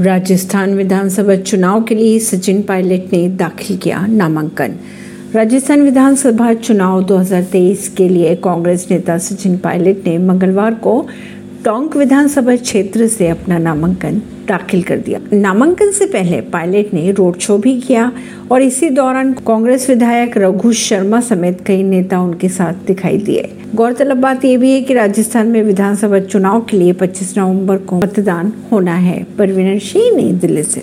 राजस्थान विधानसभा चुनाव के लिए सचिन पायलट ने दाखिल किया नामांकन। राजस्थान विधानसभा चुनाव 2023 के लिए कांग्रेस नेता सचिन पायलट ने मंगलवार को टोंक विधानसभा क्षेत्र से अपना नामांकन दाखिल कर दिया। नामांकन से पहले पायलट ने रोड शो भी किया और इसी दौरान कांग्रेस विधायक रघु शर्मा समेत कई नेता उनके साथ दिखाई दिए। गौरतलब बात यह भी है कि राजस्थान में विधानसभा चुनाव के लिए 25 नवंबर को मतदान होना है। परवीन सिंह नई दिल्ली से।